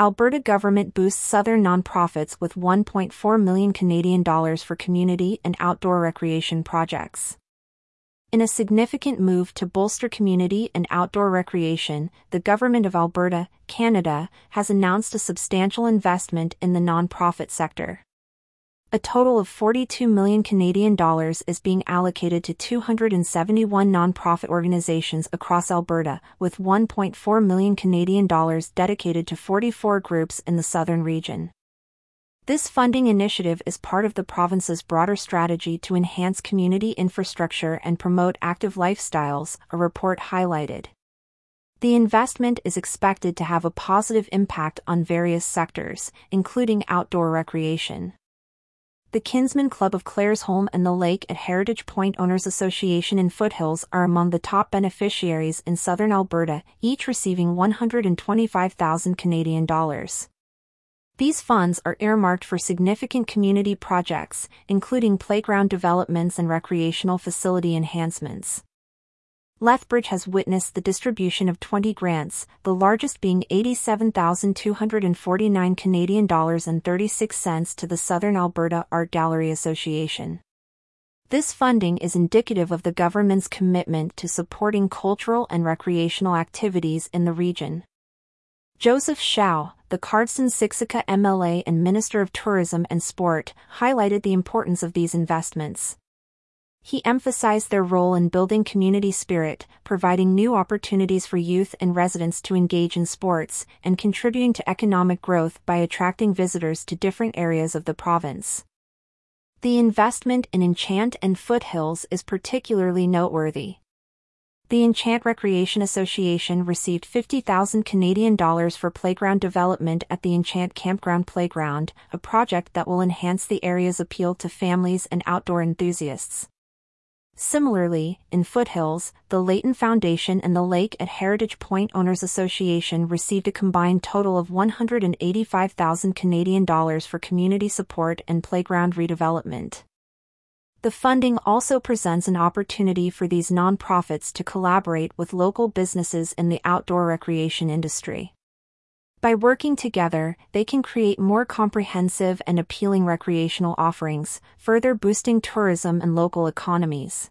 Alberta government boosts southern nonprofits with 1.4 million Canadian dollars for community and outdoor recreation projects. In a significant move to bolster community and outdoor recreation, the Government of Alberta, Canada, has announced a substantial investment in the nonprofit sector. A total of 42 million Canadian dollars is being allocated to 271 nonprofit organizations across Alberta, with 1.4 million Canadian dollars dedicated to 44 groups in the southern region. This funding initiative is part of the province's broader strategy to enhance community infrastructure and promote active lifestyles, a report highlighted. The investment is expected to have a positive impact on various sectors, including outdoor recreation. The Kinsmen Club of Claresholm and the Lake at Heritage Point Owners Association in Foothills are among the top beneficiaries in southern Alberta, each receiving 125,000 Canadian dollars. These funds are earmarked for significant community projects, including playground developments and recreational facility enhancements. Lethbridge has witnessed the distribution of 20 grants, the largest being 87,249 Canadian dollars and 36 cents to the Southern Alberta Art Gallery Association. This funding is indicative of the government's commitment to supporting cultural and recreational activities in the region. Joseph Schow, the Cardston Siksika MLA and Minister of Tourism and Sport, highlighted the importance of these investments. He emphasized their role in building community spirit, providing new opportunities for youth and residents to engage in sports, and contributing to economic growth by attracting visitors to different areas of the province. The investment in Enchant and Foothills is particularly noteworthy. The Enchant Recreation Association received 50,000 Canadian dollars for playground development at the Enchant Campground Playground, a project that will enhance the area's appeal to families and outdoor enthusiasts. Similarly, in Foothills, the Leighton Foundation and the Lake at Heritage Point Owners Association received a combined total of 185,000 Canadian dollars for community support and playground redevelopment. The funding also presents an opportunity for these nonprofits to collaborate with local businesses in the outdoor recreation industry. By working together, they can create more comprehensive and appealing recreational offerings, further boosting tourism and local economies.